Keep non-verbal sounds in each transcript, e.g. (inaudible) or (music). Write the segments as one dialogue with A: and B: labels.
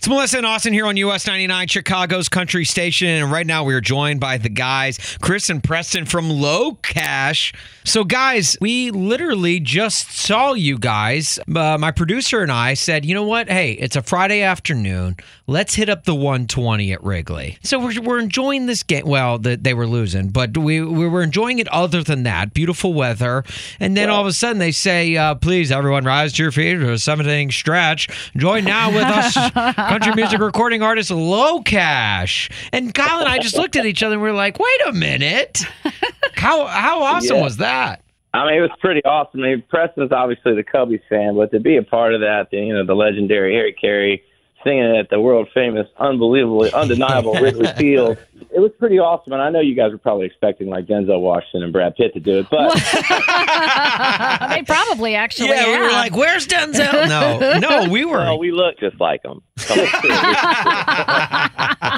A: It's Melissa and Austin here on US 99, Chicago's country station. And right now we are joined by the guys, Chris and Preston from LOCASH. So, guys, we literally just saw you guys. Uh, my producer and I said, you know what? Hey, it's a Friday afternoon. Let's hit up the 120 at Wrigley. So we're, we're enjoying this game. Well, the, they were losing, but we, we were enjoying it other than that. Beautiful weather. And then all of a sudden they say, uh, please, everyone, rise to your feet for a seventh inning stretch. Join now with us, (laughs) country music recording artist LOCASH. And Kyle and I just looked at each other and we are like, wait a minute. How, how awesome
B: Yeah.
A: was that?
B: I mean, it was pretty awesome. I mean, Preston's obviously the Cubbies fan, but to be a part of that, the, you know, the legendary Harry Caray singing at the world famous, unbelievably undeniable Wrigley (laughs) Field, it was pretty awesome. And I know you guys were probably expecting like Denzel Washington and Brad Pitt to do it, but (laughs)
C: they probably actually
A: yeah, we were like, where's Denzel? No, no, we were. (laughs)
B: well, we look just like them.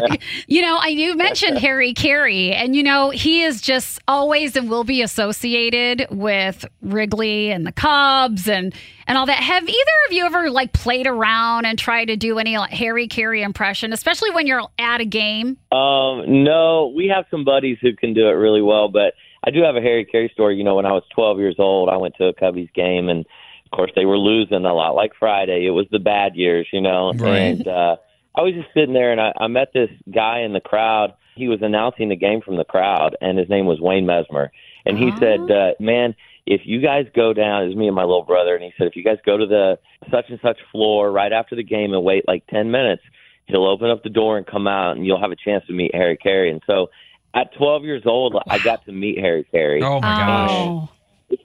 B: (laughs)
C: you know, I you mentioned Harry Caray, and you know he is just always and will be associated with Wrigley and the Cubs and and all that. Have either of you ever like played around and tried to do any like Harry Caray impression, especially when you're at a game?
B: Um, no, we have some buddies who can do it really well, but I do have a Harry Caray story. You know, when I was 12 years old, I went to a Cubbies game, and of course they were losing a lot. Like Friday, it was the bad years, you know.
A: Right.
B: And uh, I was just sitting there, and I, I met this guy in the crowd. He was announcing the game from the crowd, and his name was Wayne Messmer. And he said, uh, "Man, if you guys go down, it was me and my little brother, and he said, if you guys go to the such and such floor right after the game and wait like 10 minutes." he'll open up the door and come out, and you'll have a chance to meet Harry Caray. And so, at 12 years old, I got to meet Harry Caray.
A: Oh my gosh.
C: Oh.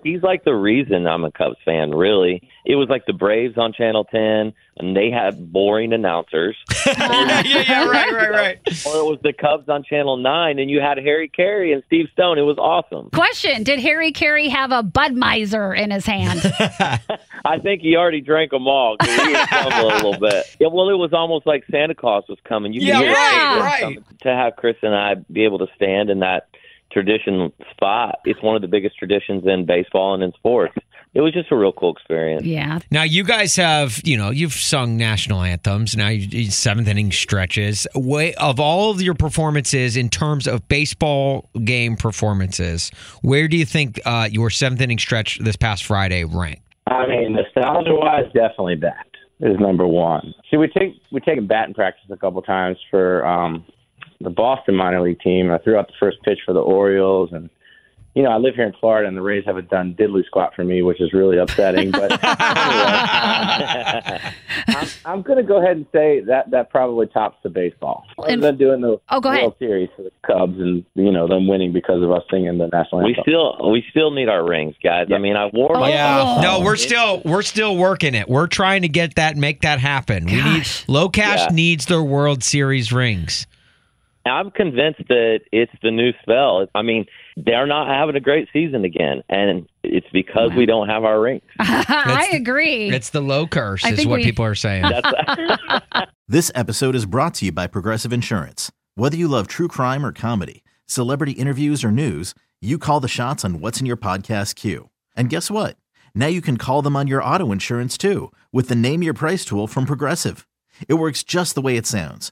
B: He's like the reason I'm a Cubs fan. Really, it was like the Braves on Channel 10, and they had boring announcers, (laughs)
A: yeah, yeah, yeah, right, right, right.
B: or it was the Cubs on Channel 9, and you had Harry Caray and Steve Stone. It was awesome.
C: Question: Did Harry Carey have a Budweiser in his hand? (laughs)
B: I think he already drank them all 'cause he was a little bit. Yeah, well, it was almost like Santa Claus was coming. You could
A: Yeah,
C: right,
A: right.
B: coming. To have Chris and I be able to stand in that tradition spot, it's one of the biggest traditions in baseball and in sports. It was just a real cool experience.
C: yeah.
A: Now you guys have, you know, you've sung national anthems. Now you, you seventh inning stretches. Way of all of your performances in terms of baseball game performances, where do you think uh, your seventh inning stretch this past Friday ranked?
B: I mean, nostalgia wise, definitely that is number one. See, we take we taken batting practice a couple times for um, the Boston minor league team. I threw out the first pitch for the Orioles, and you know, I live here in Florida, and the Rays haven't done diddly squat for me, which is really upsetting. But (laughs) anyway, I'm, I'm going to go ahead and say that that probably tops the baseball. Other
C: And-
B: than doing the
C: Oh, go ahead.
B: World Series for the Cubs, and you know them winning because of us singing the national anthem. We still we still need our rings, guys. I mean, I wore oh, my
A: Yeah, no, we're still we're still working it. We're trying to get that, make that happen. We need LOCASH
B: Yeah.
A: needs their World Series rings.
B: I'm convinced that it's the new spell. I mean, they're not having a great season again, and it's because we don't have our rings. (laughs)
C: I agree.
A: It's the low curse,
C: I
A: is what
C: we-
A: people are saying. (laughs)
B: That's (laughs)
D: This episode is brought to you by Progressive Insurance. Whether you love true crime or comedy, celebrity interviews or news, you call the shots on what's in your podcast queue. And guess what? Now you can call them on your auto insurance too with the Name Your Price tool from Progressive. It works just the way it sounds.